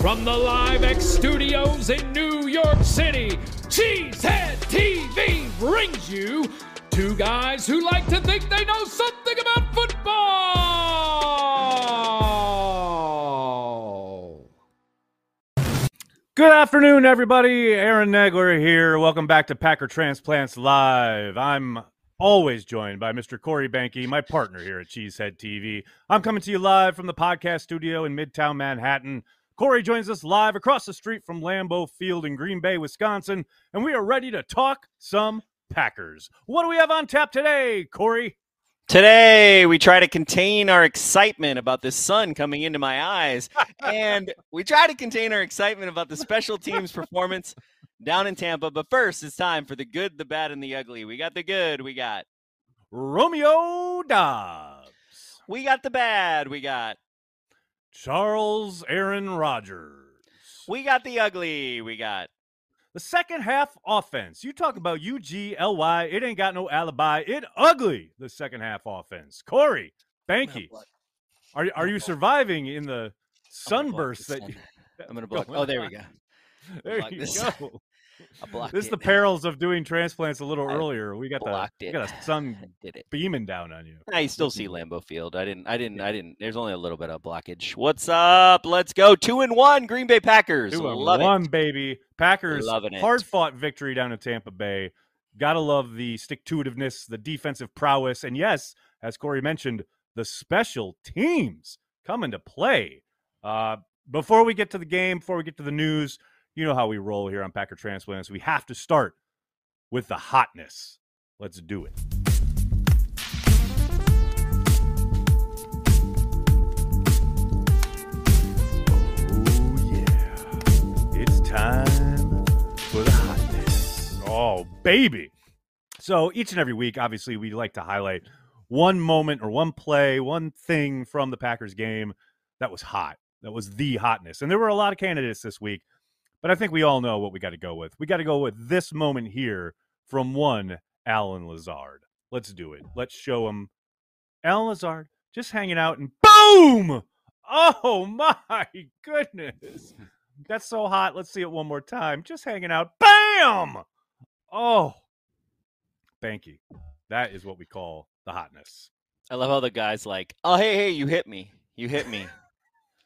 From the Live X studios in New York City, Cheesehead TV brings you two guys who like to think they know something about football. Good afternoon, everybody. Aaron Nagler here. Welcome back to Packer Transplants Live. I'm always joined by Mr. Corey Banky, my partner here at Cheesehead TV. I'm coming to you live from the podcast studio in Midtown Manhattan. Corey joins us live across the street from Lambeau Field in Green Bay, Wisconsin, and we are ready to talk some Packers. What do we have on tap today, Corey? Today, we try to contain our excitement about the sun coming into my eyes, and we try to contain our excitement about the special teams performance down in Tampa. But first, it's time for the good, the bad, and the ugly. We got the good, we got Romeo Doubs. We got the bad, we got Charles Aaron Rodgers. We got the ugly, we got the second half offense. You talk about UGLY. It ain't got no alibi. It ugly, the second half offense. Corey, Banky, are, are you surviving in the sunburst that you. I'm going to block. Oh, there we go. There you go. This is it. the perils of doing transplants a little I earlier. We got the blocked we got a sun Did it. beaming down on you. I still see Lambeau Field. I didn't. I didn't. I didn't. There's only a little bit of blockage. What's up? Let's go. Two and one. Green Bay Packers. Two and Love one, it. baby. Packers Loving it. hard fought victory down in Tampa Bay. Gotta love the stick to itiveness, the defensive prowess, and yes, as Corey mentioned, the special teams come into play. Uh, before we get to the game, before we get to the news, you know how we roll here on Packer Transplants. We have to start with the hotness. Let's do it. Oh, yeah. It's time for the hotness. Oh, baby. So each and every week, obviously, we like to highlight one moment or one play, one thing from the Packers game that was hot. That was the hotness. And there were a lot of candidates this week, but I think we all know what we got to go with. We got to go with this moment here from one Allen Lazard. Let's do it. Let's show him Allen Lazard just hanging out and boom! Oh my goodness. That's so hot. Let's see it one more time. Just hanging out. Bam! Oh. Banky. That is what we call the hotness. I love how the guys like, oh hey hey, you hit me. You hit me.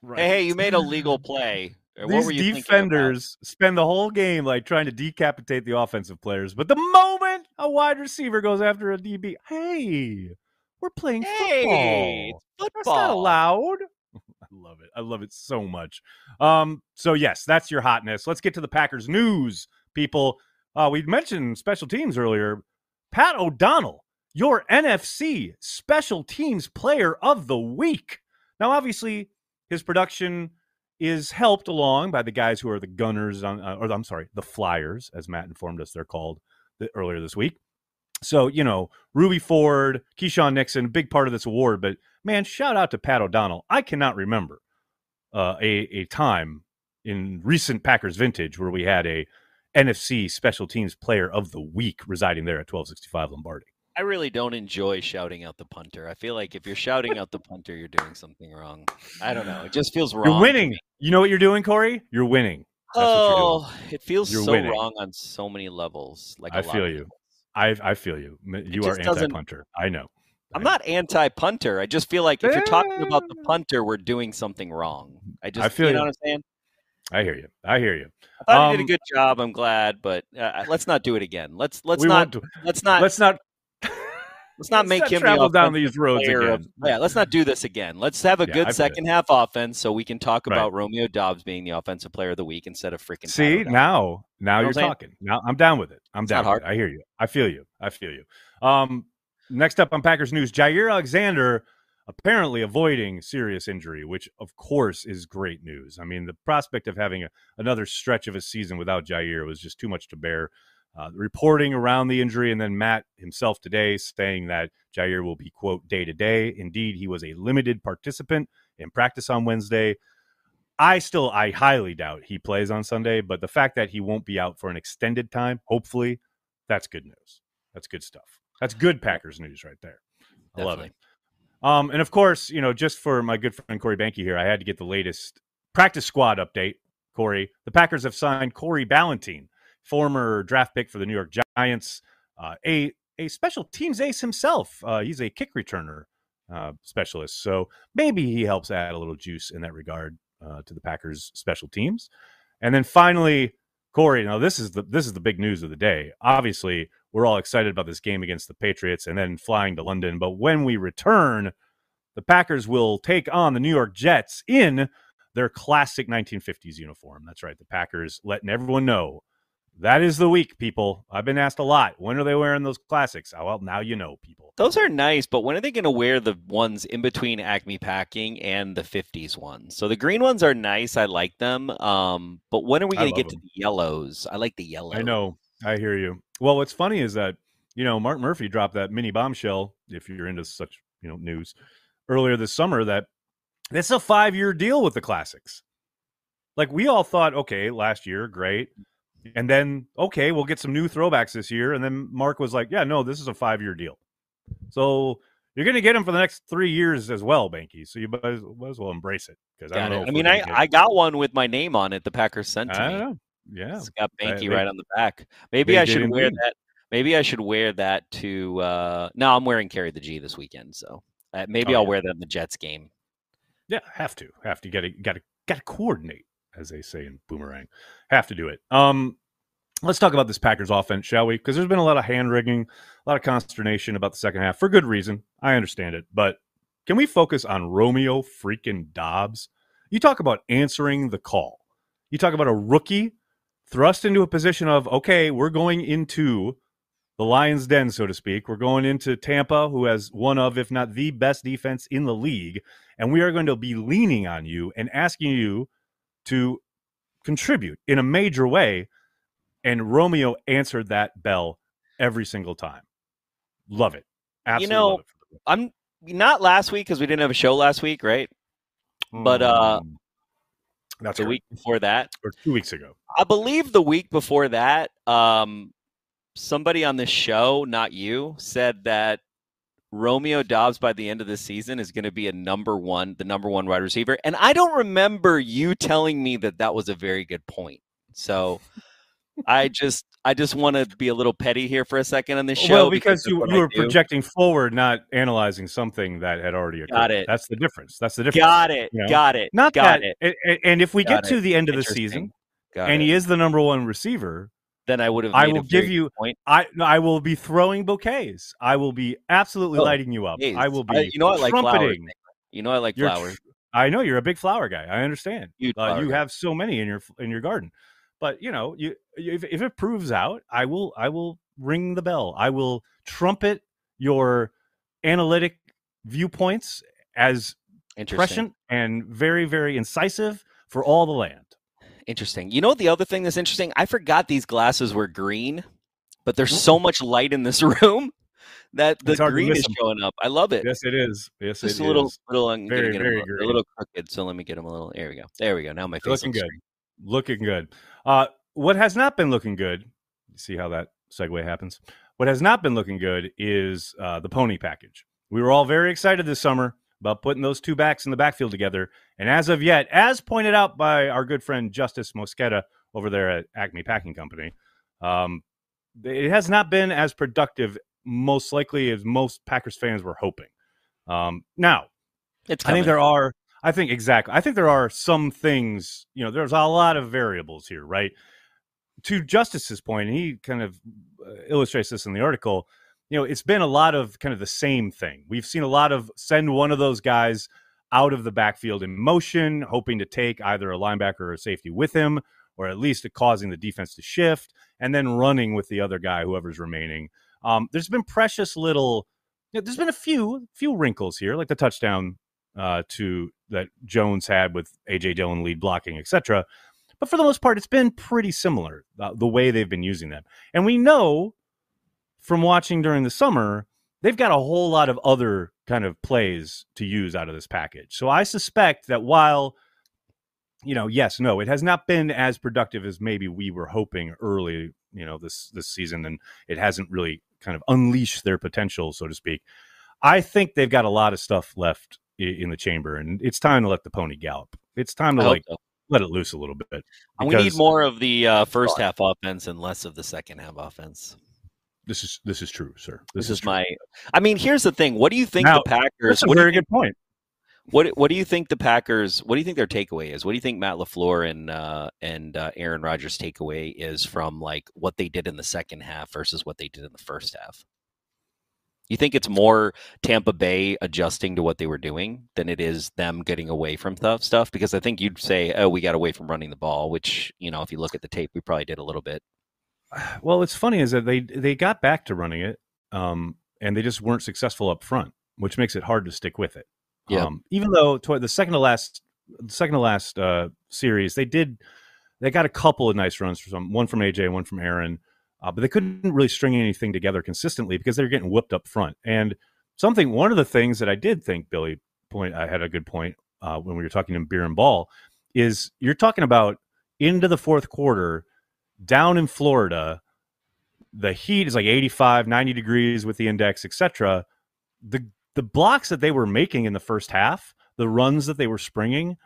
Right. Hey hey, you made a legal play. What These defenders spend the whole game like trying to decapitate the offensive players, but the moment a wide receiver goes after a DB, hey, we're playing Hey, football. it's That's not football. allowed. I love it. I love it so much. Um, so yes, that's your hotness. Let's get to the Packers news, people. Uh, we mentioned special teams earlier. Pat O'Donnell, your NFC Special Teams Player of the Week. Now, obviously, his production is helped along by the guys who are the Gunners on, uh, or I'm sorry, the Flyers, as Matt informed us they're called th- earlier this week. So you know, Rudy Ford, Keisean Nixon, big part of this award. But man, shout out to Pat O'Donnell. I cannot remember uh, a a time in recent Packers vintage where we had a NFC Special Teams Player of the Week residing there at 1265 Lombardi. I really don't enjoy shouting out the punter. I feel like if you're shouting out the punter, you're doing something wrong. I don't know. It just feels wrong. You're winning. You know what you're doing, Corey? You're winning. That's you're. Oh, it feels You're so winning. wrong on so many levels. Like I feel you. I I feel you. You are anti-punter. I know. I'm not anti-punter. I just feel like if you're talking about the Eh. punter, we're doing something wrong. I just I feel you know you. what I'm saying. I hear you. I hear you. I thought you Um, did a good job. I'm glad, but uh, let's not do it again. Let's let's not do- let's not let's not let's not let's make not him travel the down these roads again. of- yeah, let's not do this again. Let's have a Yeah, I good feel second half offense so we can talk Right. about Romeo Doubs being the offensive player of the week instead of freaking. See now, now You know you're what I'm saying? talking. Now I'm down with it. I'm It's down. With it. I hear you. I feel you. I feel you. Um, next up on Packers news, Jaire Alexander apparently avoiding serious injury, which of course is great news. I mean, the prospect of having a, another stretch of a season without Jaire was just too much to bear. Uh, reporting around the injury, and then Matt himself today saying that Jaire will be quote day to day. Indeed, he was a limited participant in practice on Wednesday. I still, I highly doubt he plays on Sunday, but the fact that he won't be out for an extended time, hopefully, that's good news. That's good stuff. That's good Packers news right there. I love it. Um, and of course, you know, just for my good friend Corey Banky here, I had to get the latest practice squad update Corey, the Packers have signed Corey Ballentine, former draft pick for the New York Giants, uh, a a special teams ace himself. Uh, he's a kick returner uh, specialist, so maybe he helps add a little juice in that regard uh, to the Packers special teams. And then finally, Corey. Now this is the this is the big news of the day. Obviously, we're all excited about this game against the Patriots and then flying to London. But when we return, the Packers will take on the New York Jets in their classic 1950s uniform. That's right. The Packers letting everyone know that is the week, people. I've been asked a lot. When are they wearing those classics? Oh, well, now you know, people. Those are nice, but when are they going to wear the ones in between Acme Packing and the 50s ones? So the green ones are nice. I like them. Um, but when are we going to get them. to the yellows? I like the yellow. I know. I hear you. Well, what's funny is that, you know, Mark Murphy dropped that mini bombshell, if you're into such, you know, news earlier this summer that it's a five year deal with the classics. Like we all thought, okay, last year, great. And then, okay, we'll get some new throwbacks this year. And then Mark was like, yeah, no, this is a five year deal. So you're going to get him for the next three years as well, Banky. So you might as, might as well embrace it. Because I don't know. I mean, I, I got one with my name on it. The Packers sent to I me. know. Yeah. It's got Banky right on the back. Maybe I should wear that. Maybe I should wear that to. uh No, I'm wearing carry the G this weekend. So uh, maybe oh, I'll yeah. wear that in the Jets game. Yeah, have to. Have to get it. Got to got to coordinate, as they say in Boomerang. Have to do it. Um, let's talk about this Packers offense, shall we? Because there's been a lot of hand wringing, a lot of consternation about the second half for good reason. I understand it, but can we focus on Romeo freaking Doubs? You talk about answering the call. You talk about a rookie thrust into a position of okay, we're going into the Lions' den, so to speak. We're going into Tampa, who has one of, if not the best defense in the league, and we are going to be leaning on you and asking you to contribute in a major way. And Romeo answered that bell every single time. Love it. Absolutely. know, it. I'm not last week because we didn't have a show last week, right? but, uh, Mm, that's The week before that, or two weeks ago. I believe the week before that, um, somebody on this show, not you, said that Romeo Doubs by the end of the season is going to be a number one, the number one wide receiver. And I don't remember you telling me that that was a very good point. So I just, I just want to be a little petty here for a second on this show. well, because of you, you were projecting forward, not analyzing something that had already occurred. Got it. That's the difference. That's the difference. Got it. you know? Got it. Not got that. it. And, if we Got get to the end of the season Got and it. he is the number one receiver, then I would have. I will give you- point. I I will be throwing bouquets. I will be absolutely Oh, lighting you up. Jeez. I will be. I- you know I like flowers. trumpeting. You know I like You're flowers. I know you're a big flower guy. I understand. Uh, you guy. have so many in your in your garden, but you know, you if, if it proves out, I will I will ring the bell. I will trumpet your analytic viewpoints as prescient and very very incisive for all the land. Interesting. You know the other thing that's interesting? I forgot these glasses were green, but there's so much light in this room that the It's hard to green is showing up. I love it. Yes, it is. Yes, Just it a little, is. little. I'm Very, get very a, little- a little crooked. So let me get them a little. There we go. There we go. Now my face Looking good. looking good. Uh, what has not been looking good? See how that segue happens. What has not been looking good is uh, the pony package. We were all very excited this summer about putting those two backs in the backfield together, and as of yet, as pointed out by our good friend Justis Mosqueda over there at Acme Packing Company, um, it has not been as productive, most likely as most Packers fans were hoping. Um, now, It's I think there are. I think exactly. I think there are some things. You know, there's a lot of variables here, right? To Justis's point, he kind of uh, illustrates this in the article. You know, it's been a lot of kind of the same thing. We've seen a lot of send one of those guys out of the backfield in motion, hoping to take either a linebacker or a safety with him, or at least causing the defense to shift, and then running with the other guy, whoever's remaining. Um, there's been precious little. You know, there's been a few few wrinkles here, like the touchdown uh, to that Jones had with AJ Dillon lead blocking, etc. But for the most part, it's been pretty similar uh, the way they've been using them, and we know from watching during the summer they've got a whole lot of other kind of plays to use out of this package. So I suspect that while you know, yes, no, it has not been as productive as maybe we were hoping early, you know, this this season, and it hasn't really kind of unleashed their potential, so to speak. I think they've got a lot of stuff left in the chamber, and it's time to let the pony gallop. It's time to like so. let it loose a little bit. And we need more of the uh, first half offense and less of the second half offense. This is this is true, sir. This, is true. my. I mean, here's the thing. What do you think Now, the Packers? That's a What do you very think, good point. what What do you think the Packers? What do you think their takeaway is? What do you think Matt LaFleur and uh, and uh, Aaron Rodgers' takeaway is from like what they did in the second half versus what they did in the first half? You think it's more Tampa Bay adjusting to what they were doing than it is them getting away from stuff? Stuff because I think you'd say, "Oh, we got away from running the ball," which you know, if you look at the tape, we probably did a little bit. Well, it's funny is that they they got back to running it, um, and they just weren't successful up front, which makes it hard to stick with it. Yeah. Um, even though toward the second to last, the second to last uh, series, they did they got a couple of nice runs from one from AJ, one from Aaron, uh, but they couldn't really string anything together consistently because they were getting whipped up front. And something, one of the things that I did think Billy point, I had a good point uh, when we were talking in beer and ball, is you're talking about into the fourth quarter down in Florida. The heat is like 85, 90 degrees with the index, etc. The the blocks that they were making in the first half, the runs that they were springing,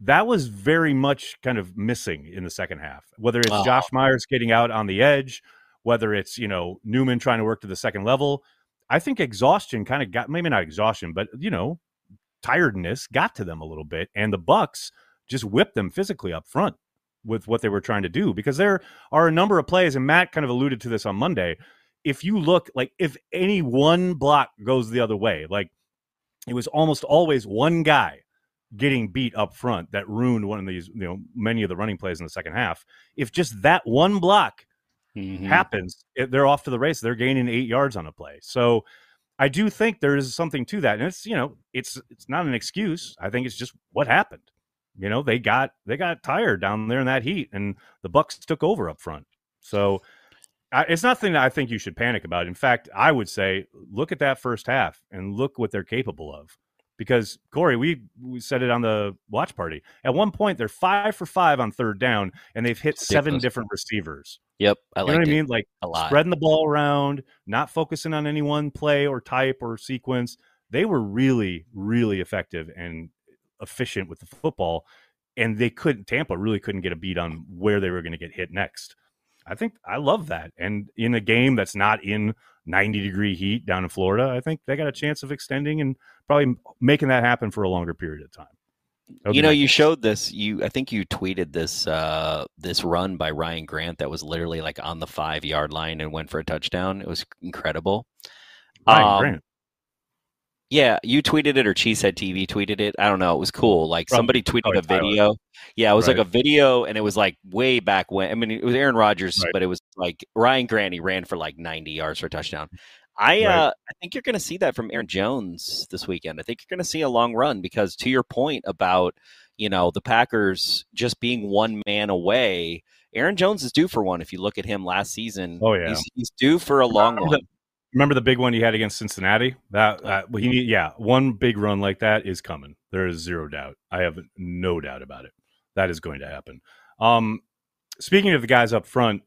that was very much kind of missing in the second half. Whether it's. Josh Myers getting out on the edge, whether it's you know Newman trying to work to the second level, I think exhaustion kind of got maybe not exhaustion, but you know tiredness got to them a little bit, and the Bucks just whipped them physically up front with what they were trying to do because there are a number of plays, and Matt kind of alluded to this on Monday. If you look like if any one block goes the other way, like it was almost always one guy getting beat up front that ruined one of these, you know, many of the running plays in the second half. If just that one block Mm-hmm. happens, it, they're off to the race. They're gaining eight yards on a play. So I do think there is something to that, and it's you know, it's it's not an excuse. I think it's just what happened. You know, they got they got tired down there in that heat, and the Bucks took over up front. So I, it's nothing that I think you should panic about. In fact, I would say look at that first half and look what they're capable of. Because Corey, we we said it on the watch party. At one point, they're five for five on third down, and they've hit seven different receivers. Yep, I You like know what I mean? Like a lot. spreading the ball around, not focusing on any one play or type or sequence. They were really, really effective and efficient with the football, and they couldn't. Tampa really couldn't get a beat on where they were going to get hit next. I think I love that, and in a game that's not in 90 degree heat down in Florida, I think they got a chance of extending and probably making that happen for a longer period of time. You know, my you showed this. You, I think you tweeted this uh, this run by Ryan Grant that was literally like on the five yard line and went for a touchdown. It was incredible. Ryan Um, Grant. Yeah, you tweeted it or Cheesehead TV tweeted it. I don't know. It was cool. Like From- somebody tweeted oh, a Tyler. video. Yeah, it was like a video, and it was like way back when. I mean, it was Aaron Rodgers, Right. but it was like Ryan Grant. He ran for like 90 yards for a touchdown. I Right. uh, I think you're going to see that from Aaron Jones this weekend. I think you're going to see a long run because to your point about you know the Packers just being one man away. Aaron Jones is due for one. If you look at him last season, Oh, yeah. he's, he's due for a long one. Remember the big one he had against Cincinnati? That, well, he need, yeah, one big run like that is coming. There is zero doubt. I have no doubt about it. That is going to happen. Um, speaking of the guys up front,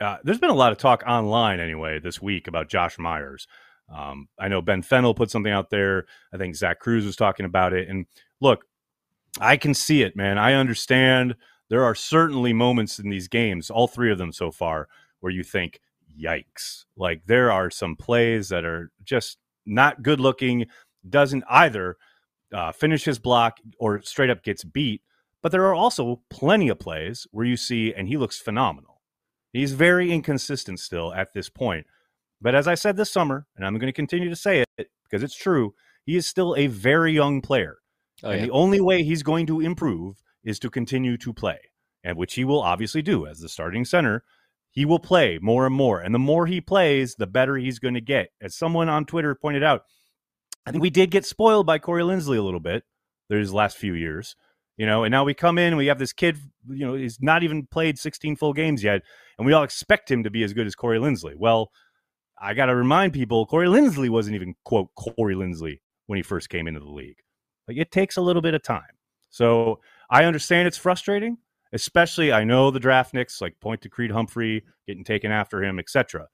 uh, there's been a lot of talk online anyway this week about Josh Myers. Um, I know Ben Fennell put something out there. I think Zach Kruse was talking about it. And look, I can see it, man. I understand. There are certainly moments in these games, all three of them so far, where you think, yikes. Like there are some plays that are just not good looking, doesn't either uh, finish his block or straight up gets beat. But there are also plenty of plays where you see, and he looks phenomenal. He's very inconsistent still at this point. But as I said this summer, and I'm going to continue to say it because it's true, he is still a very young player. Oh, and yeah. the only way he's going to improve is to continue to play, and which he will obviously do as the starting center. He will play more and more, and the more he plays, the better he's going to get. As someone on Twitter pointed out, I think we did get spoiled by Corey Linsley a little bit these last few years, you know. And now we come in, and we have this kid, you know, he's not even played 16 full games yet, and we all expect him to be as good as Corey Linsley. Well, I got to remind people, Corey Linsley wasn't even quote Corey Linsley when he first came into the league. Like it takes a little bit of time. So I understand it's frustrating, especially I know the draftniks like point to Creed Humphrey getting taken after him, etc.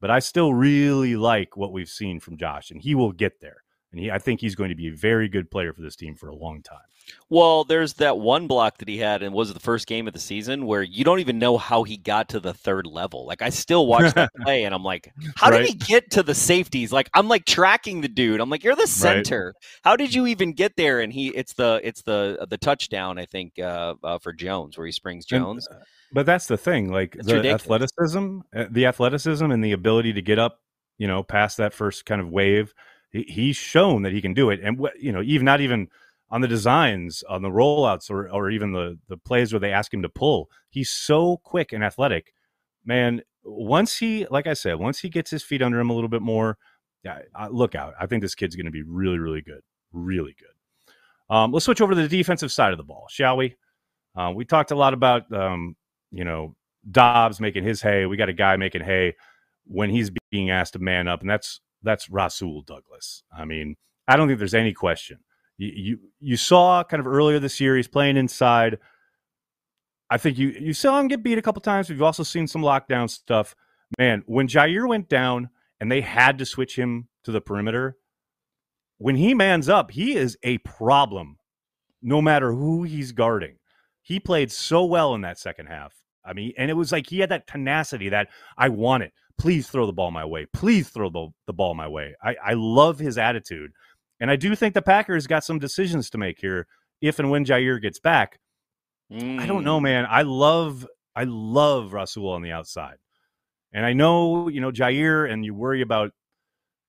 But I still really like what we've seen from Josh, and he will get there. And he, I think he's going to be a very good player for this team for a long time. Well, there's that one block that he had, and was it the first game of the season where you don't even know how he got to the third level. Like I still watch that play, and I'm like, how Right. did he get to the safeties? Like I'm like tracking the dude. I'm like, you're the center. How did you even get there? And he, it's the it's the the touchdown I think uh, uh, for Jones where he springs Jones. uh, but that's the thing, like It's the ridiculous. athleticism, uh, the athleticism, and the ability to get up, you know, past that first kind of wave. He, he's shown that he can do it, and what you know, even not even on the designs, on the rollouts, or or even the the plays where they ask him to pull. He's so quick and athletic, man. Once he, like I said, once he gets his feet under him a little bit more, yeah, look out. I think this kid's going to be really, really good, really good. Um, let's switch over to the defensive side of the ball, shall we? Uh, we talked a lot about um, you know Doubs making his hay. We got a guy making hay when he's being asked to man up, and that's that's Rasul Douglas. I mean, I don't think there's any question. You you, saw kind of earlier this year he's playing inside. I think you you saw him get beat a couple times. We've also seen some lockdown stuff. Man, when Jaire went down and they had to switch him to the perimeter, when he mans up, he is a problem no matter who he's guarding. He played so well in that second half. I mean, and it was like he had that tenacity that I want it. Please throw the ball my way. Please throw the, the ball my way. I, I love his attitude. And I do think the Packers got some decisions to make here if and when Jaire gets back. I don't know, Mm. man. I love I love Rasul on the outside. And I know, you know, Jaire and you worry about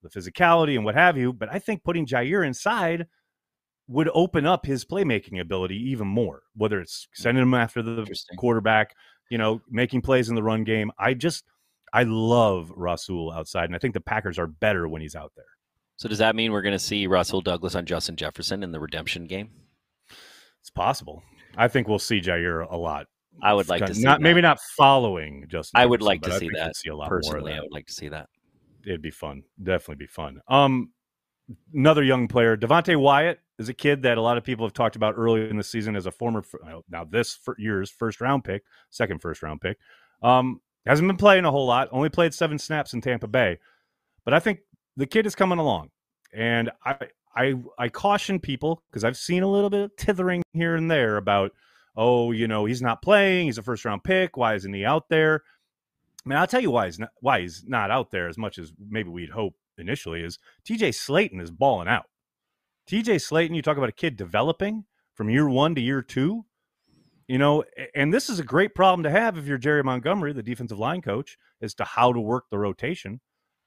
the physicality and what have you, but I think putting Jaire inside would open up his playmaking ability even more, whether it's sending him after the quarterback, you know, making plays in the run game. I just I love Rasul outside, and I think the Packers are better when he's out there. So does that mean we're going to see Rasul Douglas on Justin Jefferson in the redemption game? It's possible. I think we'll see Jaire a lot. I would like to see not that. maybe not following Justin. I would Jefferson, like to see that See a lot Personally, I would like to see that. It'd be fun. Definitely be fun. Um, another young player, Devonte Wyatt, is a kid that a lot of people have talked about earlier in the season as a former uh, now this year's first round pick, second first round pick. Um, hasn't been playing a whole lot. Only played seven snaps in Tampa Bay, but I think the kid is coming along, and I I I caution people because I've seen a little bit of tithering here and there about oh you know he's not playing, he's a first round pick, why isn't he out there? I mean, I'll tell you why he's not why he's not out there as much as maybe we'd hope initially is TJ Slaton is balling out. TJ Slaton, you talk about a kid developing from year one to year two, you know, and this is a great problem to have if you're Jerry Montgomery, the defensive line coach, as to how to work the rotation.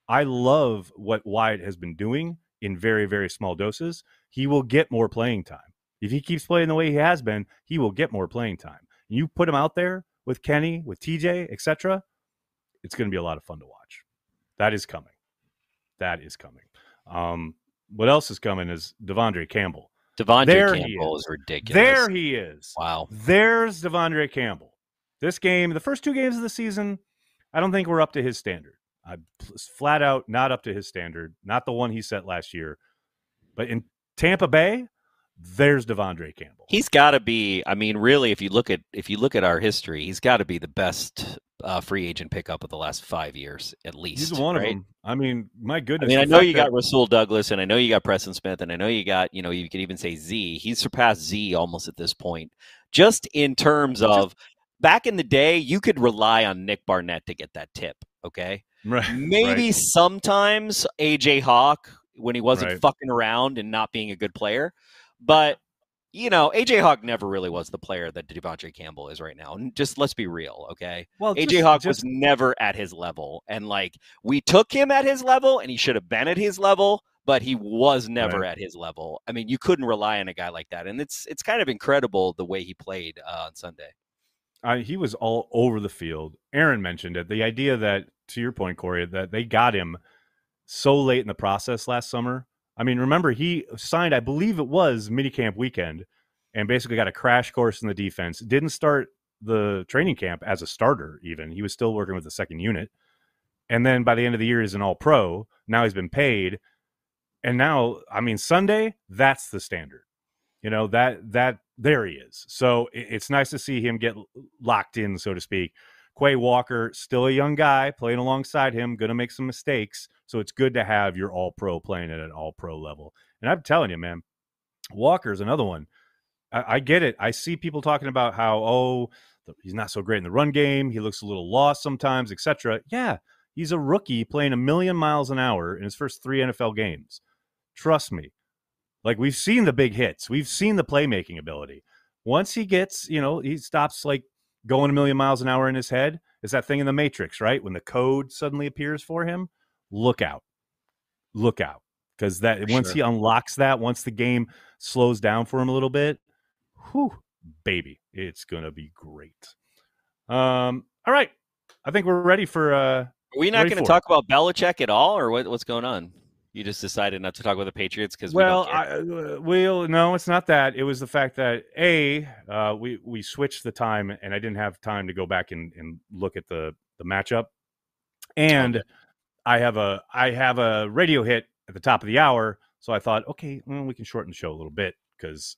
I love what Wyatt has been doing in very, very small doses. He will get more playing time. If he keeps playing the way he has been, he will get more playing time. You put him out there with Kenny, with TJ, etc it's going to be a lot of fun to watch. That is coming. That is coming. Um, what else is coming is De'Vondre Campbell. De'Vondre There he Campbell is. is ridiculous. There he is. Wow. There's De'Vondre Campbell. This game, the first two games of the season, I don't think we're up to his standard. I flat out not up to his standard, not the one he set last year. But in Tampa Bay, there's De'Vondre Campbell. He's got to be. I mean, really, if you look at if you look at our history, he's got to be the best uh, free agent pickup of the last five years, at least. He's one right? of them. I mean, my goodness. I mean, I know you that- got Rasul Douglas, and I know you got Preston Smith, and I know you got, you know, you could even say Z. He's surpassed Z almost at this point. Just in terms of back in the day, you could rely on Nick Barnett to get that tip. Okay, right, maybe right. sometimes AJ Hawk when he wasn't Right. fucking around and not being a good player, but you know, AJ Hawk never really was the player that De'Vondre Campbell is right now. And Just let's be real, okay? Well, AJ just- Hawk just- was never at his level. And like we took him at his level and he should have been at his level, but he was never Right. at his level. I mean, you couldn't rely on a guy like that. And it's it's kind of incredible the way he played uh, on Sunday. uh, he was all over the field. Aaron mentioned it. The idea that, to your point, Corey, that they got him so late in the process last summer. I mean, remember he signed, I believe it was minicamp weekend, and basically got a crash course in the defense. Didn't start the training camp as a starter. Even he was still working with the second unit, and then by the end of the year, he's an All Pro. Now he's been paid, and now, I mean, Sunday that's the standard. You know that that there he is. So it's nice to see him get locked in, so to speak. Quay Walker, still a young guy, playing alongside him, going to make some mistakes. So it's good to have your all pro playing at an all pro level. And I'm telling you, man, Walker's another one. I, I get it. I see people talking about how oh he's not so great in the run game. He looks a little lost sometimes, etc. Yeah, he's a rookie playing a million miles an hour in his first three NFL games. Trust me. Like we've seen the big hits, we've seen the playmaking ability. Once he gets, you know, he stops like going a million miles an hour in his head. Is that thing in the Matrix, right? When the code suddenly appears for him, look out, look out, because that For once sure. he unlocks that, once the game slows down for him a little bit, whew, baby, it's gonna be great. Um, all right, I think we're ready for. uh Are we not going to it. talk about Belichick at all, or what, what's going on? You just decided not to talk about the Patriots because Well, we. I, uh, we'll no, it's not that. It was the fact that a uh, we we switched the time, and I didn't have time to go back and, and look at the the matchup, and. I have a I have a radio hit at the top of the hour, so I thought, okay, well, we can shorten the show a little bit because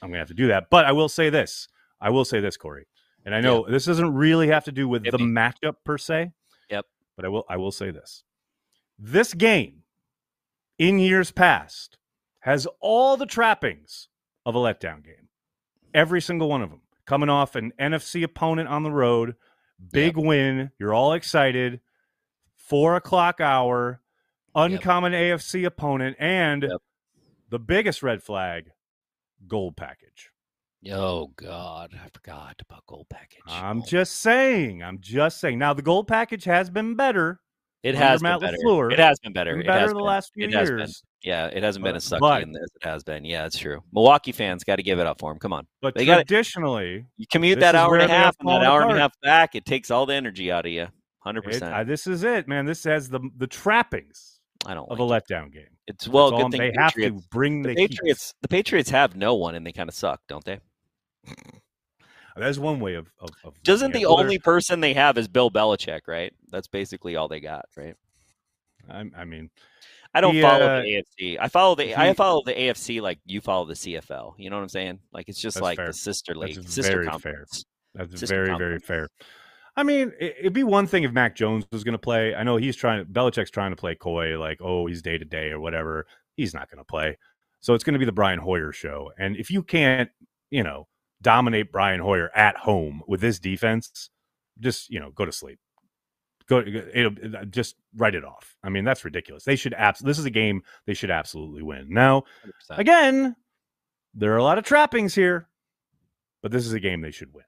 I'm gonna have to do that. But I will say this, I will say this, Corey, and I know this doesn't really have to do with the matchup per se. Yep. But I will I will say this: this game in years past has all the trappings of a letdown game. Every single one of them. Coming off an NFC opponent on the road, big win. You're all excited. Four o'clock hour, uncommon AFC opponent, and Yep. the biggest red flag, gold package. Oh God, I forgot about gold package. I'm Oh, just saying. I'm just saying. Now the gold package has been better. It has been Matt better. LaFleur. It has been better. Been It better has the been. last few It has been. years. Yeah, it hasn't been But- as sucky but- in this. It has been. Yeah, it's true. Milwaukee fans got to give it up for him. Come on, But They gotta- you commute that hour and a half and that hour and a half back. It takes all the energy out of you. Hundred percent. this is it, man. This has the the trappings I don't of like a it. letdown game. It's well, That's good thing they Patriots. have to bring the the, heat. Patriots. The Patriots have no one, and they kind of suck, don't they? That's one way of. of, of Doesn't the. Only person they have is Bill Belichick, right? That's basically all they got, right? I, I mean, I don't follow uh, the AFC. I follow the I follow the AFC like you follow the CFL. You know what I'm saying? Like it's just like fair. the sister league, That's sister very fair. conference. that's Sister very very fair. I mean, it, it'd be one thing if Mac Jones was going to play. I know he's trying. Belichick's trying to play coy, like oh he's day to day or whatever. He's not going to play, so it's going to be the Brian Hoyer show. And if you can't, you know, dominate Brian Hoyer at home with this defense, just you know, go to sleep. Go, it'll, just write it off. I mean, that's ridiculous. They should abs- This is a game they should absolutely win. Now, 100%. again, there are a lot of trappings here, but this is a game they should win.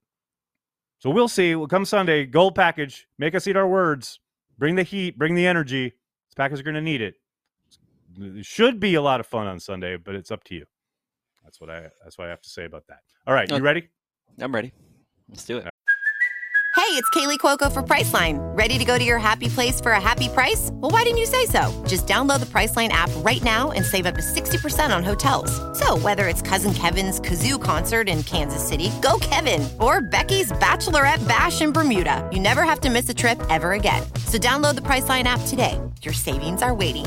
So we'll see. We'll come Sunday, gold package. Make us eat our words. Bring the heat. Bring the energy. These Packers are going to need it. It should be a lot of fun on Sunday, but it's up to you. That's what I. That's what I have to say about that. All right, you ready? I'm ready. Let's do it. Hey, it's Kaley Cuoco for Priceline. Ready to go to your happy place for a happy price? Well, why didn't you say so? Just download the Priceline app right now and save up to 60% on hotels. So, whether it's Cousin Kevin's Kazoo concert in Kansas City, go Kevin, or Becky's Bachelorette Bash in Bermuda, you never have to miss a trip ever again. So, download the Priceline app today. Your savings are waiting.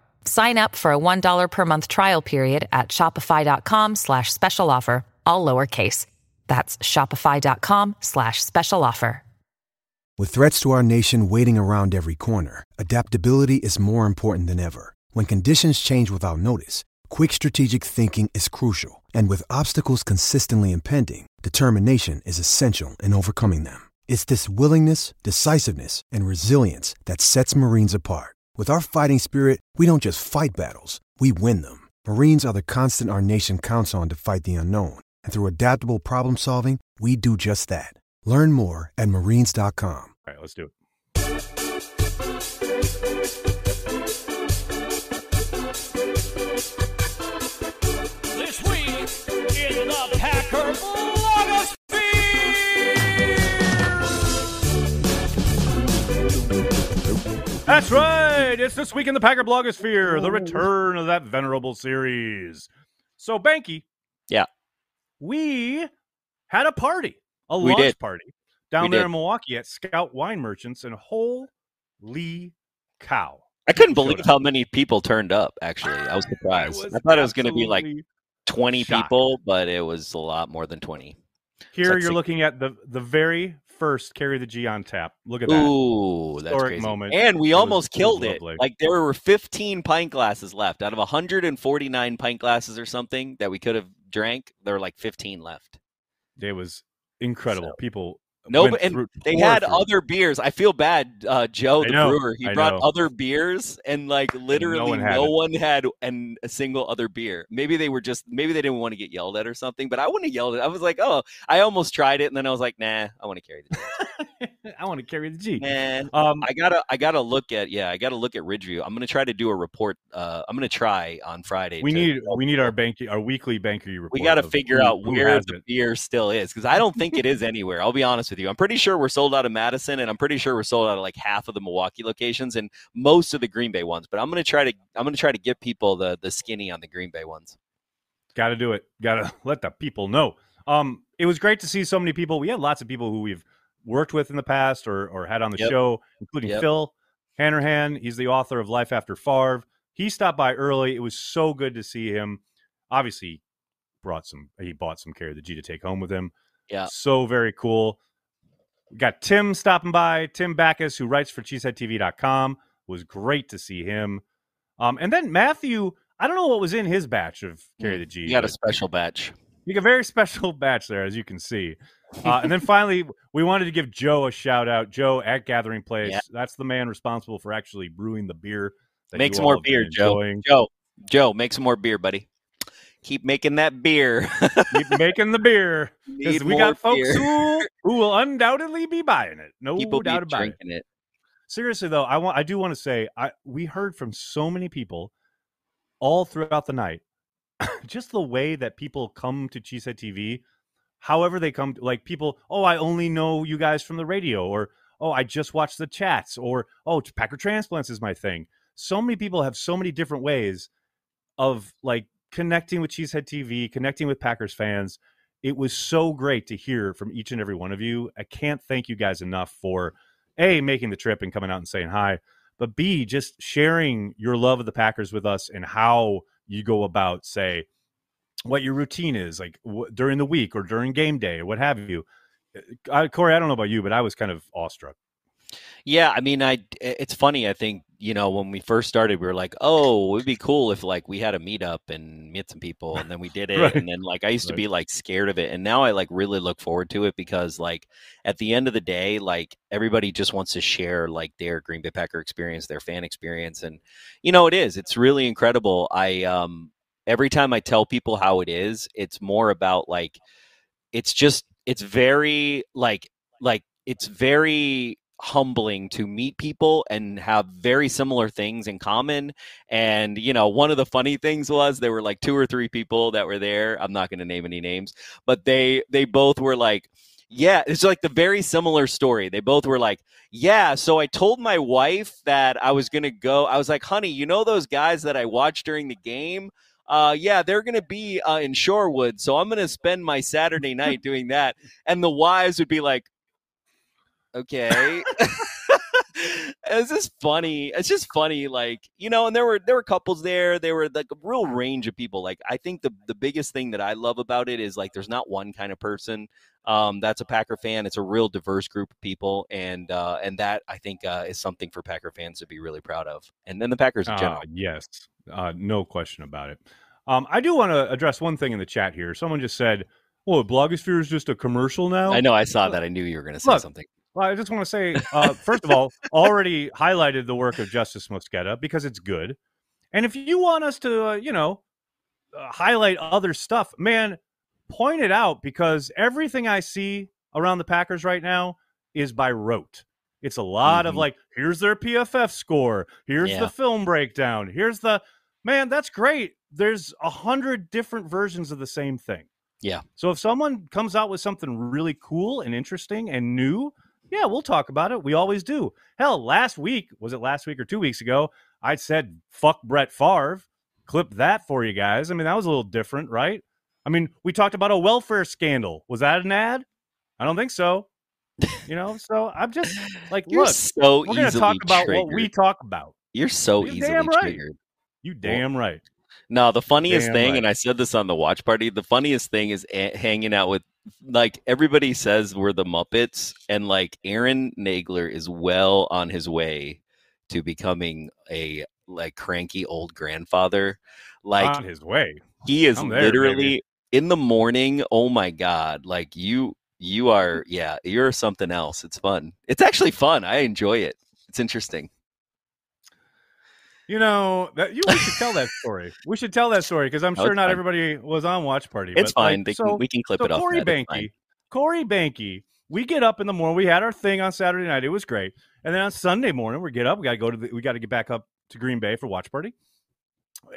Sign up for a $1 per month trial period at shopify.com slash special offer, all lowercase. That's shopify.com slash special offer. With threats to our nation waiting around every corner, adaptability is more important than ever. When conditions change without notice, quick strategic thinking is crucial. And with obstacles consistently impending, determination is essential in overcoming them. It's this willingness, decisiveness, and resilience that sets Marines apart. With our fighting spirit, we don't just fight battles, we win them. Marines are the constant our nation counts on to fight the unknown. And through adaptable problem solving, we do just that. Learn more at marines.com. All right, let's do it. This week in the Packer blogosphere. That's right. It's this week in the Packer blogosphere, the return of that venerable series. So, Banky. Yeah. We had a party a We launch did. party down We there did. in Milwaukee at Scout Wine Merchants, and holy cow! I couldn't believe how many people turned up. Actually, I was surprised. I, thought it was going to be like 20 shocked. people, but it was a lot more than 20. Here like you're six- looking at the the very first carry the G on tap. Look at that. Ooh, that's Historic crazy. moment. And we It almost was killed it. lovely. Like there were 15 pint glasses left out of 149 pint glasses or something that we could have drank. There were like 15 left. It was incredible. So- People. No, but- and They had through. other beers. I feel bad, uh, Joe, the know, brewer. He I brought know. other beers, and like literally one had no it. one had an, a single other beer. Maybe they were just maybe they didn't want to get yelled at or something. But I wouldn't have yelled at. I was like, oh, I almost tried it, and then I was like, nah, I want to carry the. I want to carry the G. Nah, Um, I gotta I gotta look at yeah I gotta look at Ridgeview. I'm gonna try to do a report. Uh, I'm gonna try on Friday. we to- need we need our bank our weekly banky report. we got to figure who- out where the it. beer still is because I don't think it is anywhere. I'll be honest with you. I'm pretty sure we're sold out of Madison, and I'm pretty sure we're sold out of like half of the Milwaukee locations and most of the Green Bay ones. But I'm gonna try to I'm gonna try to get people the the skinny on the Green Bay ones. Got to do it. Got to let the people know. Um, it was great to see so many people. We had lots of people who we've worked with in the past or or had on the Yep. show, including Yep. Phil Hanrahan. He's the author of Life After Favre. He stopped by early. It was so good to see him. Obviously, brought some. He bought some carry the G to take home with him. Yeah. So very cool. We got Tim stopping by. Tim Backes, who writes for CheeseheadTV.com, was great to see him. Um, and then Matthew, I don't know what was in his batch of carry the G. You got a special batch. Got a very special batch there, as you can see. Uh, and then finally, we wanted to give Joe a shout out. Joe at Gathering Place. Yeah. That's the man responsible for actually brewing the beer. that Make some more beer, Joe. enjoying. Joe, Joe, make some more beer, buddy. Keep making that beer. Keep making the beer. 'cause Need we got folks beer. who, who will undoubtedly be buying it. No People doubt about it. it. Seriously though, I want I do want to say I we heard from so many people all throughout the night. just the way that people come to Cheesehead TV, however they come like people, oh, I only know you guys from the radio, or oh, I just watched the chats, or oh, Packer transplants is my thing. So many people have so many different ways of like connecting with Cheesehead TV, connecting with Packers fans. It was so great to hear from each and every one of you. I can't thank you guys enough for a making the trip and coming out and saying hi, but b just sharing your love of the Packers with us and how you go about say what your routine is like wh- during the week or during game day or what have you. Uh, I, Corey, I don't know about you, but I was kind of awestruck. Yeah, I mean, I it's funny. I think you know when we first started, we were like, "Oh, it would be cool if like we had a meetup and meet some people," and then we did it, Right. and then like I used to be like scared of it, and now I like really look forward to it because like at the end of the day, like everybody just wants to share like their Green Bay Packer experience, their fan experience, and you know it is. It's really incredible. I um every time I tell people how it is, it's more about like it's just it's very like like it's very humbling to meet people and have very similar things in common. And you know one of the funny things was there were like two or three people that were there i'm not going to name any names but they they both were like yeah it's like the very similar story. They both were like yeah so i told my wife that i was going to go i was like honey you know those guys that i watched during the game? Uh, yeah, they're going to be uh, in Shorewood, so I'm going to spend my Saturday night doing that. And the wives would be like, okay. it's just funny. It's just funny, like you know. And there were there were couples there. There were like a real range of people. Like I think the the biggest thing that I love about it is like there's not one kind of person um, that's a Packer fan. It's a real diverse group of people, and uh, and that I think uh, is something for Packer fans to be really proud of. And then the Packers in Ah, general. yes, uh, no question about it. Um, I do want to address one thing in the chat here. Someone just said, "Well, Blogosphere is just a commercial now." I know I saw that. I knew you were going to say Look, something. Well, I just want to say, uh, first of all, already highlighted the work of Justis Mosqueda because it's good. And if you want us to, uh, you know, uh, highlight other stuff, man, point it out because everything I see around the Packers right now is by rote. It's a lot of Mhm. like, here's their PFF score, here's Yeah. the film breakdown, here's the man. That's great. There's a hundred different versions of the same thing. Yeah. So if someone comes out with something really cool and interesting and new, yeah, we'll talk about it. We always do. Hell, last week, was it last week or two weeks ago? I said, fuck Brett Favre. Clip that for you guys. I mean, that was a little different, right? I mean, we talked about a welfare scandal. Was that an ad? I don't think so. You know, so I'm just like, You're look, so we're gonna easily talk about triggered. what we talk about. You're so You're easily damn right. triggered. You damn right. No, the funniest Damn thing, right. and I said this on the watch party. The funniest thing is a- hanging out with, like everybody says we're the Muppets, and like Aaron Nagler is well on his way to becoming a like cranky old grandfather. Like on his way. he is there, literally baby. in the morning. Oh my god! Like you, you are. Yeah, you're something else. It's fun. It's actually fun. I enjoy it. It's interesting. You know, that you we should tell that story. We should tell that story because I'm No, sure not fine. everybody was on watch party. It's but, like, fine. They so, we can clip so it off. Corey that. It's fine. Banky, Corey Banky, we get up in the morning. We had our thing on Saturday night. It was great. And then on Sunday morning, we get up. We got to go to the, we got to get back up to Green Bay for watch party.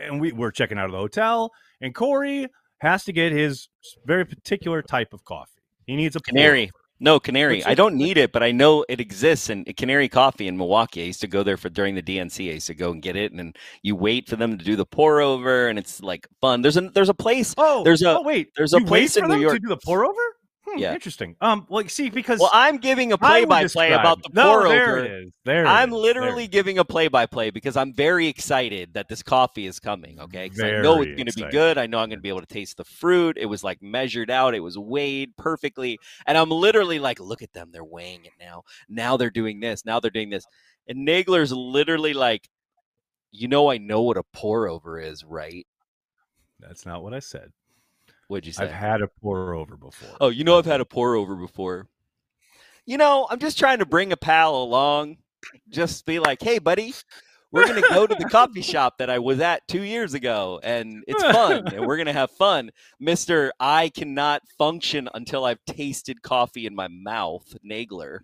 And we, we're checking out of the hotel. And Corey has to get his very particular type of coffee. He needs a Canary. pour-over. No, Canary. I don't need it, but I know it exists. And Canary Coffee in Milwaukee, I used to go there for during the DNC. I used to go and get it, and then you wait for them to do the pour over, and it's like fun. There's a there's a place. Oh, There's a- oh, wait. there's a place in New York- to do the pour over. Hmm, Yeah. interesting. Um, well, see, because Well, I'm giving a play-by-play about the No, pour there over. it is. There it I'm is. literally There. giving a play by play because I'm very excited that this coffee is coming. Okay, 'Cause I know it's going to be good. I know I'm going to be able to taste the fruit. It was like measured out. It was weighed perfectly, and I'm literally like, look at them. They're weighing it now. Now they're doing this. Now they're doing this. And Nagler's literally like, you know, I know what a pour over is, right? That's not what I said. What'd you say? I've had a pour over before. Oh, you know I've had a pour over before. You know, I'm just trying to bring a pal along. Just be like, hey, buddy, we're gonna go to the coffee shop that I was at two years ago, and it's fun, and we're gonna have fun, Mister. I cannot function until I've tasted coffee in my mouth, Nagler.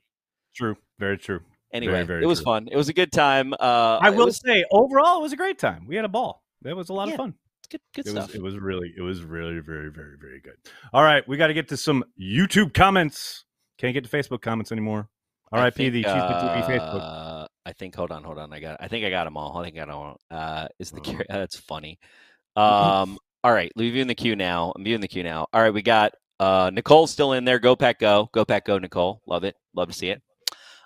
True. Very true. Anyway, very it was true. fun. It was a good time. Uh, I will was say, overall, it was a great time. We had a ball. It was a lot Yeah, of fun. Good, good It stuff. was, it was really, it was really, very, very, very good. All right, we got to get to some YouTube comments. Can't get to Facebook comments anymore. R.I.P. the TV Facebook. uh, I think. Hold on, hold on. I got. I think I got them all. I think I got them all. Uh, is the Oh. that's funny. Um. all right, leave you in the queue now. I'm viewing the queue now. All right, we got uh Nicole's still in there. Go pack, go. Go pack, go. Nicole, love it. Love to see it.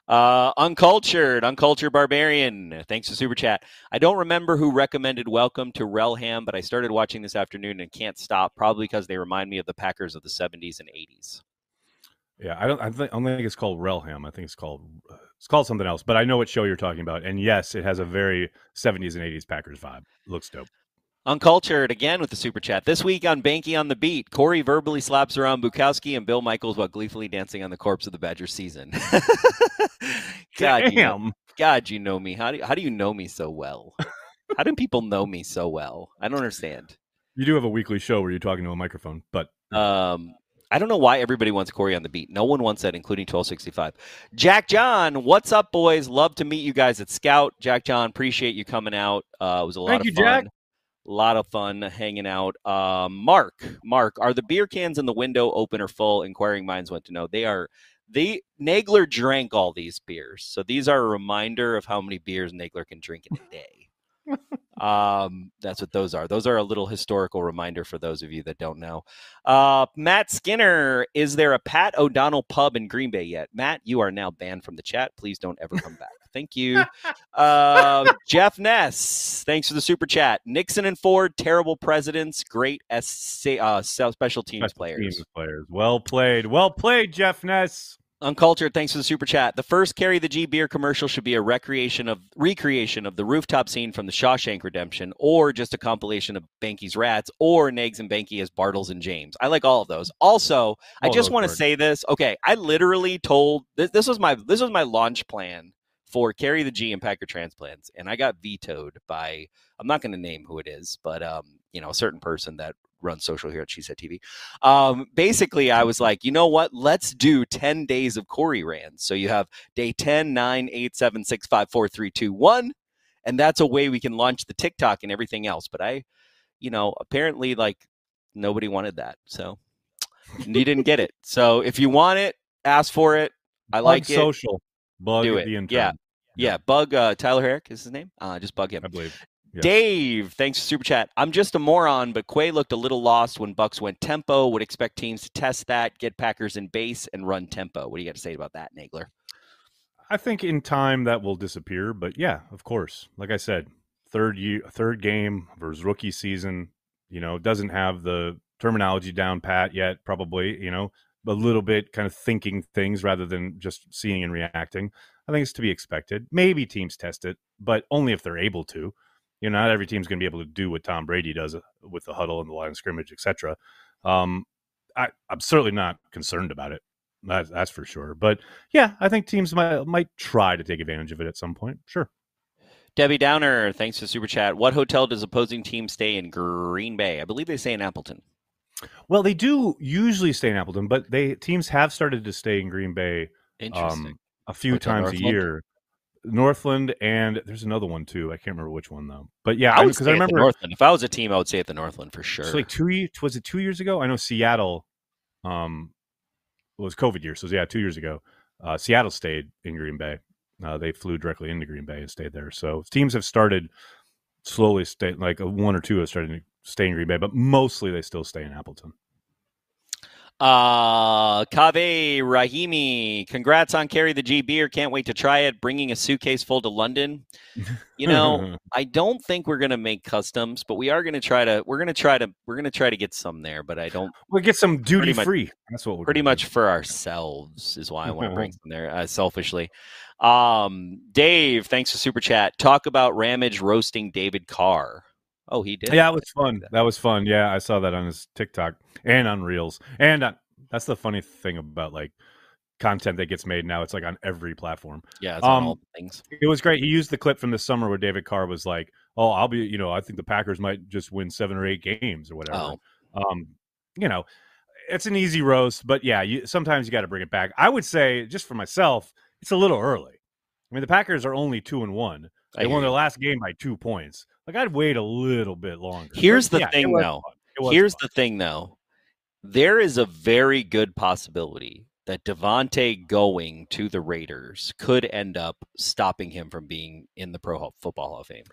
Uh, uncultured, uncultured barbarian. Thanks for super chat. I don't remember who recommended Welcome to Relham, but I started watching this afternoon and can't stop. Probably because they remind me of the Packers of the '70s and '80s. Yeah, I don't. I, think, I don't think it's called Relham. I think it's called it's called something else. But I know what show you're talking about. And yes, it has a very 70s and 80s Packers vibe. Looks dope. Uncultured again with the super chat. This week on Banky on the Beat, Corey verbally slaps around Bukowski and Bill Michaels while gleefully dancing on the corpse of the Badger season. God, you know, Damn. God, you know me. How do you, how do you know me so well? How do people know me so well? I don't understand. You do have a weekly show where you're talking to a microphone, but Um, I don't know why everybody wants Corey on the beat. No one wants that, including 1265. Jack John, what's up, boys? Love to meet you guys at Scout. Jack John, appreciate you coming out. Uh, it was a lot Thank of you, fun. Jack. A lot of fun hanging out. Um, Mark, Mark, are the beer cans in the window open or full? Inquiring minds want to know. They are. They Nagler drank all these beers, so these are a reminder of how many beers Nagler can drink in a day. Um, that's what those are. Those are a little historical reminder for those of you that don't know. Uh, Matt Skinner, is there a Pat O'Donnell pub in Green Bay yet? Matt, you are now banned from the chat. Please don't ever come back. Thank you. Uh, Jeff Ness, thanks for the super chat. Nixon and Ford, terrible presidents, great uh, special teams special players. teams players. Well played. Well played, Jeff Ness. Uncultured, thanks for the super chat. The first carry the G beer commercial should be a recreation of recreation of the rooftop scene from the Shawshank Redemption, or just a compilation of Banky's Rats, or Nags and Banky as Bartles and James. I like all of those. Also, I just want to say this. Okay, I literally told this, this was my this was my launch plan for carry the G and Packer transplants, and I got vetoed by I'm not going to name who it is, but um, you know, a certain person that runs social here at Cheesehead TV. Um, basically, I was like, you know what? Let's do 10 days of Corey Rand. So you have day 10, 9, 8, 7, 6, 5, 4, 3, 2, 1. And that's a way we can launch the TikTok and everything else. But I, you know, apparently, like, nobody wanted that. So you didn't get it. So if you want it, ask for it. I Bug like it. social. Bug Do the it. Yeah. Yeah. Bug uh, Tyler Herrick is his name. Uh, just bug him. I believe. Dave, thanks for super chat. I'm just a moron, but Quay looked a little lost when Bucks went tempo. Would expect teams to test that, get Packers in base, and run tempo. What do you got to say about that, Nagler? I think in time that will disappear, but yeah, of course. Like I said, third year, third game versus rookie season. You know, doesn't have the terminology down pat yet. Probably, you know, a little bit kind of thinking things rather than just seeing and reacting. I think it's to be expected. Maybe teams test it, but only if they're able to. You know, not every team's going to be able to do what Tom Brady does uh, with the huddle and the line of scrimmage, etc. Um, I, I'm certainly not concerned about it. That's, that's for sure. But yeah, I think teams might might try to take advantage of it at some point. Sure. Debbie Downer, thanks for super chat. What hotel does opposing team stay in Green Bay? I believe they stay in Appleton. Well, they do usually stay in Appleton, but they teams have started to stay in Green Bay um, a few Hotel times a year. Northland and there's another one too. I can't remember which one though. But yeah, I because I remember Northland. If I was a team, I would say at the Northland for sure. it's like two was it two years ago? I know Seattle um was COVID year, so yeah, two years ago. Uh, Seattle stayed in Green Bay. Uh, they flew directly into Green Bay and stayed there. So teams have started slowly stay like one or two have started to stay in Green Bay, but mostly they still stay in Appleton. Uh, Kaveh Rahimi, congrats on Carry the G beer. Can't wait to try it. Bringing a suitcase full to London. You know, I don't think we're gonna make customs, but we are gonna try to. We're gonna try to. We're gonna try to get some there, but I don't. we'll get some duty much- free. That's what we're Pretty much for ourselves is why I want to bring some there. Uh, selfishly, um, Dave, thanks for super chat. Talk about Ramage roasting David Carr. Oh, he did. Yeah, it was fun. That was fun. Yeah, I saw that on his TikTok and on Reels. And on, that's the funny thing about like content that gets made now. It's like on every platform. yeah, it's on um, all things. It was great. He used the clip from this summer where David Carr was like, "Oh, I'll be, you know, I think the Packers might just win seven or eight games or whatever." Oh, Um, you know, it's an easy roast, but yeah, you sometimes you got to bring it back. I would say, just for myself, it's a little early. I mean, the Packers are only two and one. They won their last game by two points. Like I'd wait a little bit longer. Here's But, the yeah, thing, though. fun. It was Here's fun. the thing, though. There is a very good possibility that Davante going to the Raiders could end up stopping him from being in the Pro Football Hall of Fame.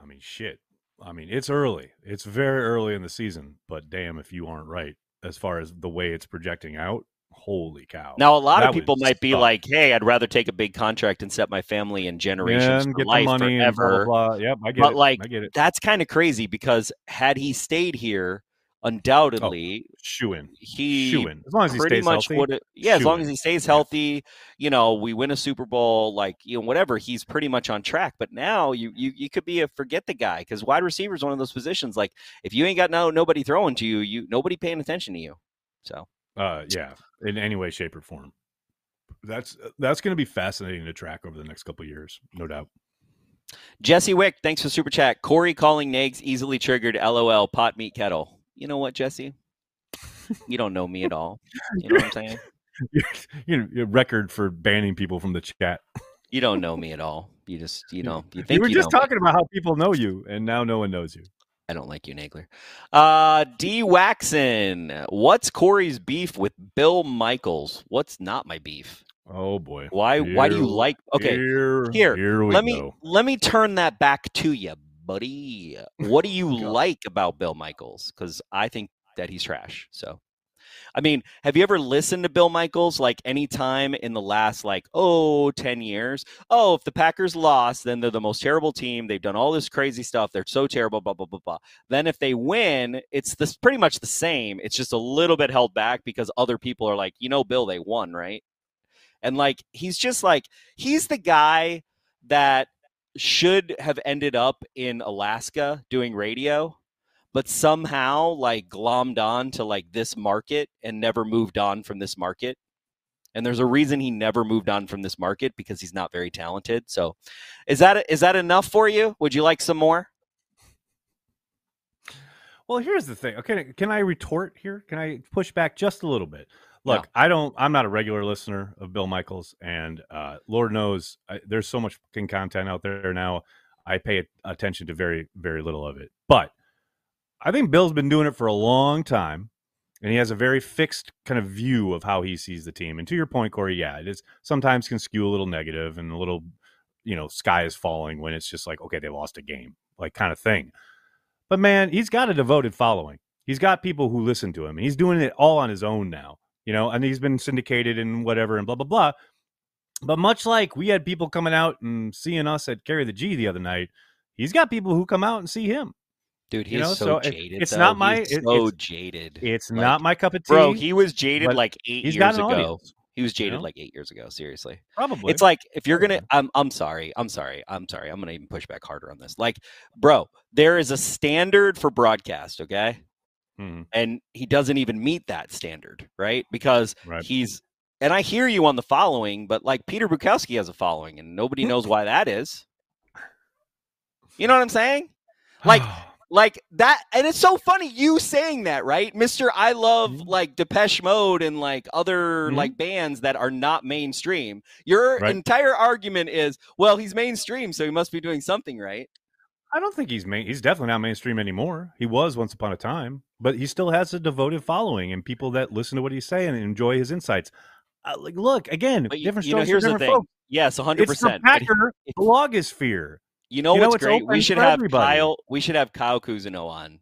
I mean, shit. I mean, it's early. It's very early in the season, but damn if you aren't right as far as the way it's projecting out. Holy cow! Now, a lot That of people might be suck. like, "Hey, I'd rather take a big contract and set my family and generations and for life money and blah, blah, blah. Yep, I get But, it. like, I get it. That's kind of crazy because had he stayed here, oh, undoubtedly Shoe in, he shoe in. As long as he pretty stays much healthy. yeah as long as he stays healthy you know we win a super bowl like you know whatever he's pretty much on track but now you you, you could be a forget the guy because wide receiver is one of those positions like if you ain't got no nobody throwing to you you nobody paying attention to you so Uh, yeah, in any way, shape, or form. That's that's going to be fascinating to track over the next couple years, no doubt. jesse wick thanks for super chat corey calling nags easily triggered lol pot meat kettle you know what jesse you don't know me at all you know what i'm saying you know, your record for banning people from the chat. you don't know me at all you just you know you think You were just know me. talking about how people know you, and now no one knows you. I don't like you, Nagler. Uh, D. Waxon, what's Corey's beef with Bill Michaels? What's not my beef? Oh boy, Why? why do you like? Okay, here, here, here we let me go. let me turn that back to you, buddy. What do you like about Bill Michaels? Because I think that he's trash. So, I mean, have you ever listened to Bill Michaels like any time in the last like oh 10 years? Oh, if the Packers lost, then they're the most terrible team. They've done all this crazy stuff. They're so terrible. Blah blah blah blah. Then if they win, it's this pretty much the same. It's just a little bit held back because other people are like, you know, Bill, they won, right? And like he's just like he's the guy that should have ended up in Alaska doing radio, but somehow like glommed on to like this market and never moved on from this market. And there's a reason he never moved on from this market because he's not very talented. So, is that is that enough for you? Would you like some more? Well, here's the thing. Okay, can I retort here? Can I push back just a little bit? Look, No. I don't. I'm not a regular listener of Bill Michaels, and uh, Lord knows I, there's so much fucking content out there now. I pay attention to very, very little of it. But I think Bill's been doing it for a long time, and he has a very fixed kind of view of how he sees the team. And to your point, Corey, yeah, it is sometimes can skew a little negative and a little, you know, sky is falling when it's just like, okay, they lost a game. like kind of thing. But man, he's got a devoted following. He's got people who listen to him. He's doing it all on his own now, you know, and he's been syndicated and whatever and blah blah blah. But much like we had people coming out and seeing us at Carry the G the other night, he's got people who come out and see him. Dude, he's You know, so, so jaded. it's though. not my- He's so it's- jaded. It's Like, not my cup of tea, Bro, he was jaded like eight years ago. audience. He was jaded know? like eight years ago. Seriously. Probably. It's like if you're gonna, I'm, I'm sorry, I'm sorry, I'm sorry. I'm gonna even push back harder on this. Like, bro, there is a standard for broadcast, okay, Mhm. and he doesn't even meet that standard, right? Because Right. he's, and I hear you on the following, but like Peter Bukowski has a following, and nobody knows why that is. You know what I'm saying? Like, like that and it's so funny you saying that right mr i love Mhm. like depeche mode and like other Mhm. like bands that are not mainstream your Right. entire argument is well he's mainstream so he must be doing something right I don't think he's main. He's definitely not mainstream anymore. He was once upon a time, but he still has a devoted following and people that listen to what he's saying and enjoy his insights. Uh, like, look again, but different you know here's for the different thing folks. yes 100% It's the Packer blogosphere. You know you what's it's great we should have everybody. kyle we should have kyle Kuzino on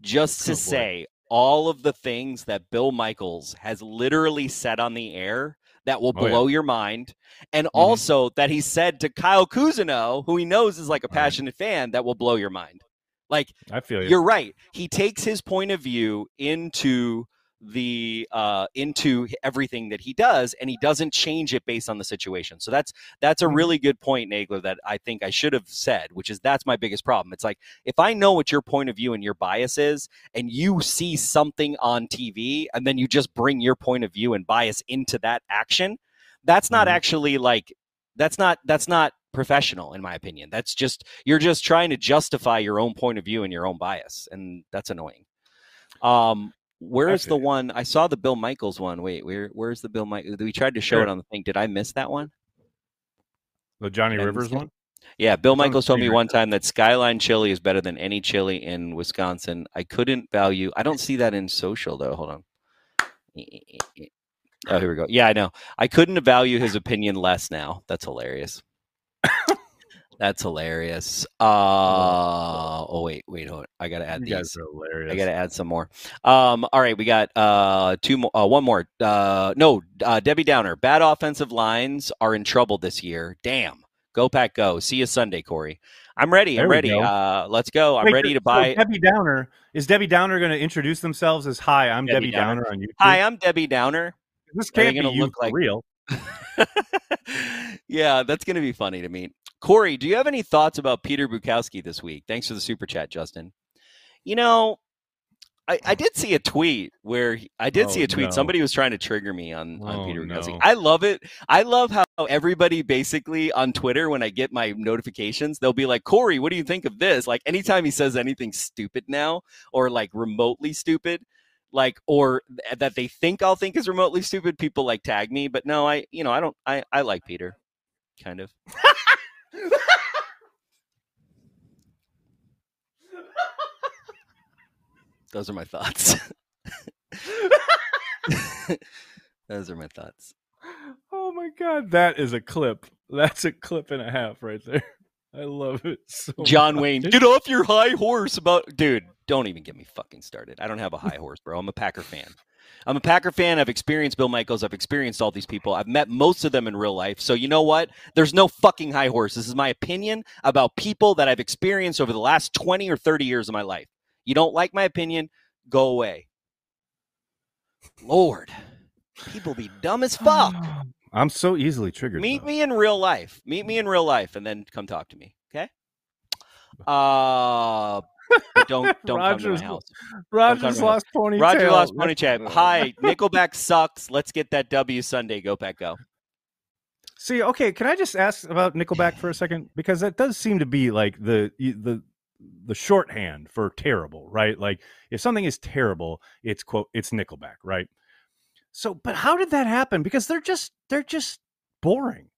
just to Oh, say all of the things that bill michaels has literally said on the air that will Oh, yeah. blow your mind and Mhm. also that he said to Kyle Kuzino, who he knows is like a Right. passionate fan, that will blow your mind. Like I feel you. you're right. He takes his point of view into the uh into everything that he does and he doesn't change it based on the situation so that's that's a Mhm. really good point nagler that i think i should have said which is that's my biggest problem it's like if i know what your point of view and your bias is and you see something on tv and then you just bring your point of view and bias into that action that's not Mhm. actually like that's not that's not professional in my opinion that's just you're just trying to justify your own point of view and your own bias and that's annoying um where's the you. one i saw the bill michaels one. Wait where where's the bill michaels we tried to show Sure. it on the thing. Did i miss that one? The Johnny I Rivers one. yeah bill michaels told me one time that skyline chili is better than any chili in wisconsin. I couldn't value i don't see that in social though. Hold on. Oh here we go. Yeah i know. I couldn't value his opinion less now. That's hilarious that's hilarious uh oh wait wait hold on. i gotta add You these guys are hilarious. I gotta add some more. Um, all right, we got uh two more, uh, one more. Uh, no, uh, Debbie Downer. Bad offensive lines are in trouble this year. Damn. Go pack, go. See you Sunday, Corey. I'm ready. There I'm ready. Uh, let's go. I'm Wait, ready so- to so buy. Debbie Downer. Is Debbie Downer going to introduce themselves as "Hi, I'm Debbie Debbie, Downer. Downer. on YouTube"? Hi, I'm Debbie Downer. this can't be you look like- real. yeah, that's gonna be funny to me. Corey, do you have any thoughts about Peter Bukowski this week? Thanks for the super chat, Justin. You know, I, I did see a tweet where he- I did see Oh, a tweet. no. Somebody was trying to trigger me on, on Oh, Peter Bukowski. no. I love it. I love how everybody basically on Twitter, when I get my notifications, they'll be like, Corey, what do you think of this? Like anytime he says anything stupid now or like remotely stupid, like or th- that they think I'll think is remotely stupid, people like tag me. But no, I you know, I don't I, I like Peter. Kind of. Those are my thoughts. Those are my thoughts. Oh my god, that is a clip. That's a clip and a half right there. I love it so John much. Wayne, get off your high horse about dude. Don't even get me fucking started. I don't have a high horse, bro. I'm a Packer fan. I'm a Packer fan. I've experienced Bill Michaels. I've experienced all these people. I've met most of them in real life. So you know what? There's no fucking high horse. This is my opinion about people that I've experienced over the last 20 or 30 years of my life. You don't like my opinion? Go away. Lord, people be dumb as fuck. Oh, I'm so easily triggered. Meet though. me in real life. Meet me in real life, and then come talk to me. Okay. Uh, don't don't come to Rodgers- my house. Rodgers lost ponytail. Roger lost pony Let's- chat. Hi, Nickelback sucks. Let's get that W Sunday. Go pack go. See, okay, can I just ask about Nickelback for a second because that does seem to be like the the the shorthand for terrible, right? Like if something is terrible, it's quote it's Nickelback, right? So, but how did that happen? Because they're just they're just boring.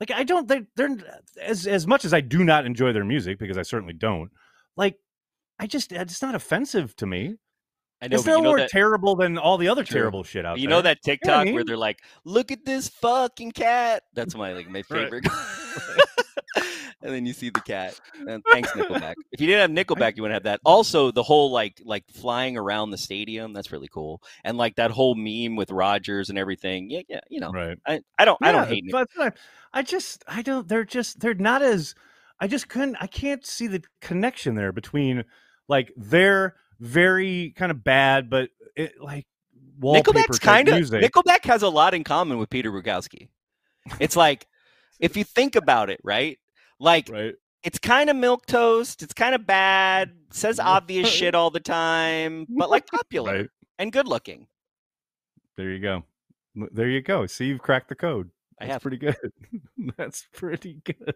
Like I don't they're, they're as as much as I do not enjoy their music because I certainly don't. Like I just uh, it's not offensive to me. I know, It's no you know more that terrible than all the other True. terrible shit out you there. You know that TikTok where mean? they're like, "Look at this fucking cat." That's my like my Right. and then you see the cat. And thanks, Nickelback. If you didn't have Nickelback, you wouldn't have that. Also, the whole like like flying around the stadium, that's really cool. And like that whole meme with Rodgers and everything. Yeah, yeah, you know. Right. I, I don't I don't hate but I- I just I don't they're just they're not as I just couldn't I can't see the connection there between like they're very kind of bad but it like Nickelback's kind of. Nickelback has a lot in common with Peter Bukowski. It's like if you think about it, right? Like right? it's kind of milk toast. It's kind of bad. Says obvious shit all the time, but like popular Right. and good looking. There you go. There you go. See you've cracked the code. I That's have. pretty good. That's pretty good.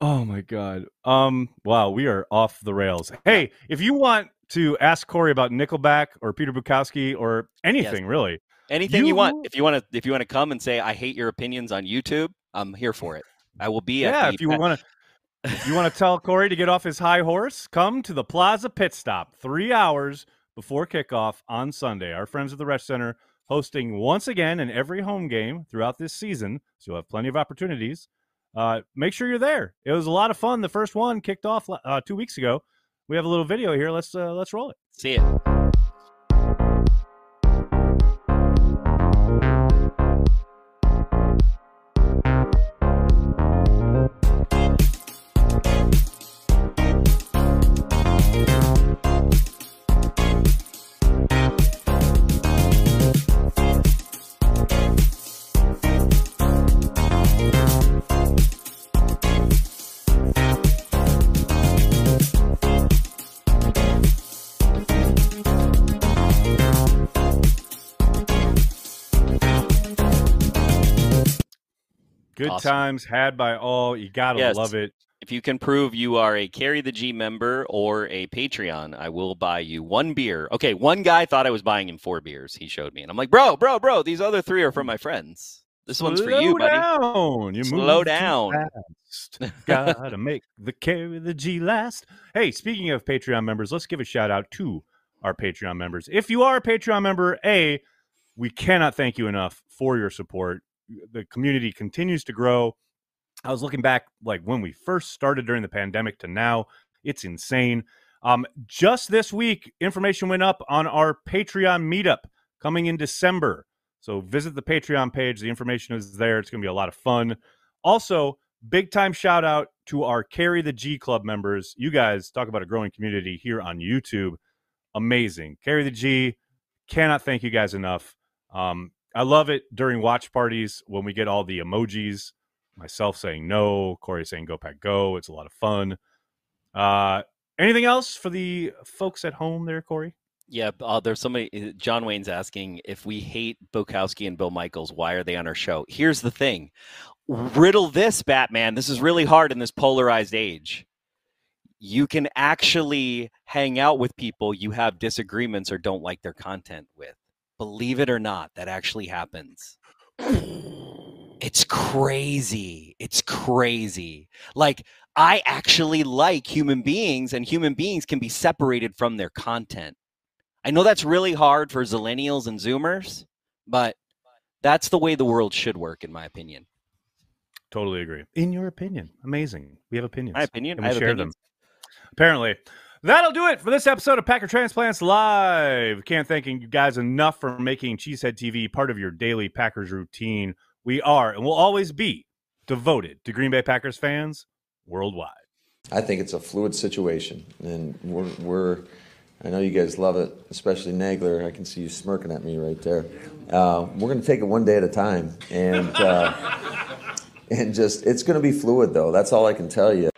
Oh my god. Um wow, we are off the rails. Hey, if you want to ask Corey about Nickelback or Peter Bukowski or anything really, Anything you, want. If you want to, if you want to come and say I hate your opinions on YouTube, I'm here for it. I will be. at yeah, if you want to you want to tell Corey to get off his high horse, come to the Plaza Pit Stop 3 hours before kickoff on Sunday. Our friends at the Rec Center hosting once again in every home game throughout this season, so you'll have plenty of opportunities. Uh, make sure you're there. It was a lot of fun. The first one kicked off uh, 2 weeks ago. We have a little video here. Let's uh, let's roll it. see it. Good Awesome. times had by all. You got to Yes. love it. If you can prove you are a Carry the G member or a Patreon, I will buy you one beer. Okay, one guy thought I was buying him four beers. He showed me, and I'm like, bro, bro, bro, these other three are for my friends. This one's for you, Slow buddy. Down. You Slow down. Gotta make the carry the G last. Hey, speaking of Patreon members, let's give a shout out to our Patreon members. If you are a Patreon member, A, we cannot thank you enough for your support. The community continues to grow. I was looking back like when we first started during the pandemic to now. It's insane. Um, just this week, information went up on our Patreon meetup coming in December. So visit the Patreon page. The information is there. It's going to be a lot of fun. Also, big time shout out to our Carry the G Club members. You guys talk about a growing community here on YouTube. Amazing. Carry the G. Cannot thank you guys enough. Um, I love it during watch parties when we get all the emojis. Myself saying no, Corey saying go pack go. It's a lot of fun. Uh, anything else for the folks at home there, Corey? Yeah, uh, there's somebody. uh, John Wayne's asking if we hate Bukowski and Bill Michaels, why are they on our show? Here's the thing: riddle this, Batman. This is really hard in this polarized age. You can actually hang out with people you have disagreements or don't like their content with. Believe it or not, that actually happens. It's crazy. It's crazy. Like, I actually like human beings, and human beings can be separated from their content. I know that's really hard for Zillennials and Zoomers, but that's the way the world should work, in my opinion. Totally agree. In your opinion, amazing. We have opinions. My opinion. and I we have share opinions. them. Apparently, that'll do it for this episode of Packer Transplants Live. Can't thank you guys enough for making Cheesehead TV part of your daily Packers routine. We are and will always be devoted to Green Bay Packers fans worldwide. I think it's a fluid situation, and we're, we're I know you guys love it, especially Nagler. I can see you smirking at me right there. Uh, we're going to take it one day at a time, and uh, and just it's going to be fluid though. That's all I can tell you.